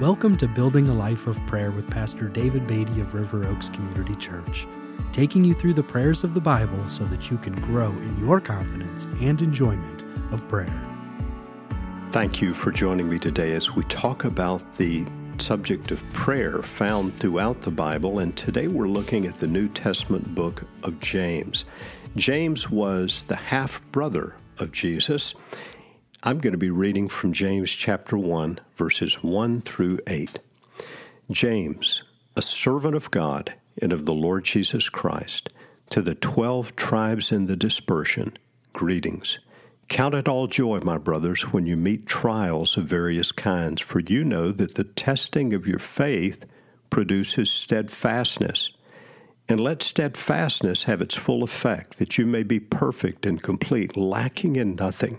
Welcome to Building a Life of Prayer with Pastor David Beatty of River Oaks Community Church, taking you through the prayers of the Bible so that you can grow in your confidence and enjoyment of prayer. Thank you for joining me today as we talk about the subject of prayer found throughout the Bible, and today we're looking at the New Testament book of James. James was the half brother of Jesus. I'm going to be reading from James chapter 1, verses 1 through 8. James, a servant of God and of the Lord Jesus Christ, to the twelve tribes in the dispersion, greetings. Count it all joy, my brothers, when you meet trials of various kinds, for you know that the testing of your faith produces steadfastness. And let steadfastness have its full effect, that you may be perfect and complete, lacking in nothing.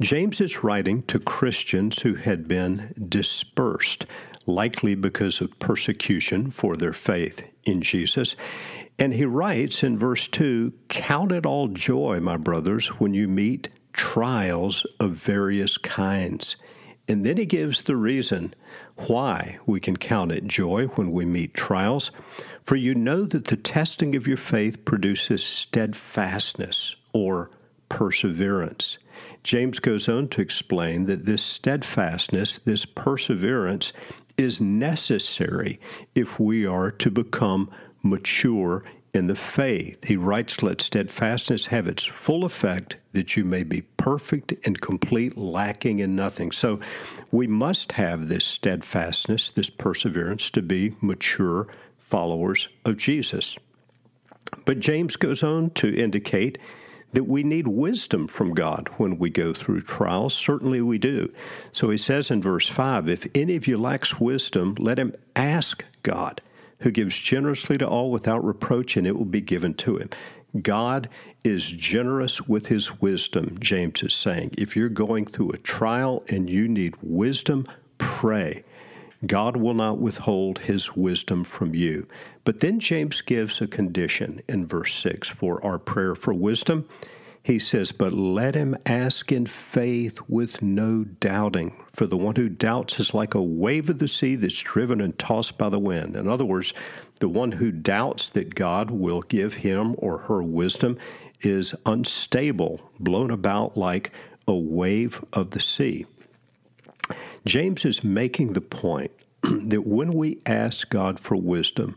James is writing to Christians who had been dispersed, likely because of persecution for their faith in Jesus. And he writes in verse 2 Count it all joy, my brothers, when you meet trials of various kinds. And then he gives the reason why we can count it joy when we meet trials. For you know that the testing of your faith produces steadfastness or perseverance. James goes on to explain that this steadfastness, this perseverance, is necessary if we are to become mature in the faith. He writes, Let steadfastness have its full effect, that you may be perfect and complete, lacking in nothing. So we must have this steadfastness, this perseverance, to be mature followers of Jesus. But James goes on to indicate that we need wisdom from God when we go through trials. Certainly we do. So he says in verse 5 If any of you lacks wisdom, let him ask God, who gives generously to all without reproach, and it will be given to him. God is generous with his wisdom, James is saying. If you're going through a trial and you need wisdom, pray. God will not withhold his wisdom from you. But then James gives a condition in verse 6 for our prayer for wisdom. He says, But let him ask in faith with no doubting. For the one who doubts is like a wave of the sea that's driven and tossed by the wind. In other words, the one who doubts that God will give him or her wisdom is unstable, blown about like a wave of the sea. James is making the point that when we ask God for wisdom,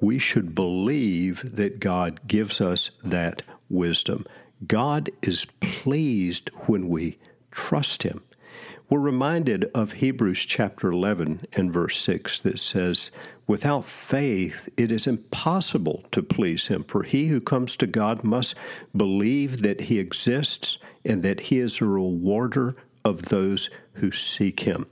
we should believe that God gives us that wisdom. God is pleased when we trust Him. We're reminded of Hebrews chapter 11 and verse 6 that says, Without faith, it is impossible to please Him, for he who comes to God must believe that He exists and that He is a rewarder of those who seek him.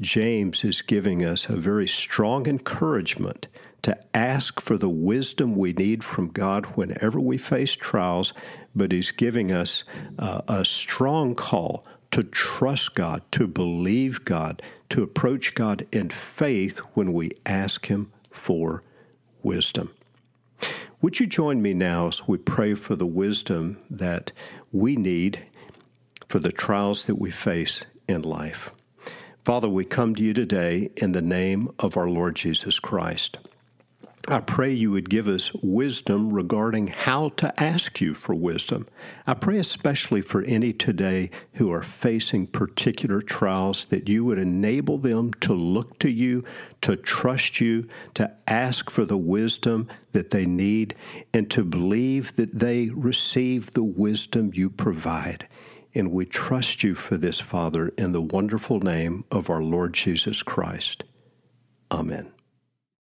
James is giving us a very strong encouragement to ask for the wisdom we need from God whenever we face trials, but he's giving us uh, a strong call to trust God, to believe God, to approach God in faith when we ask Him for wisdom. Would you join me now as we pray for the wisdom that we need for the trials that we face in life. Father, we come to you today in the name of our Lord Jesus Christ. I pray you would give us wisdom regarding how to ask you for wisdom. I pray especially for any today who are facing particular trials that you would enable them to look to you, to trust you, to ask for the wisdom that they need, and to believe that they receive the wisdom you provide. And we trust you for this, Father, in the wonderful name of our Lord Jesus Christ. Amen.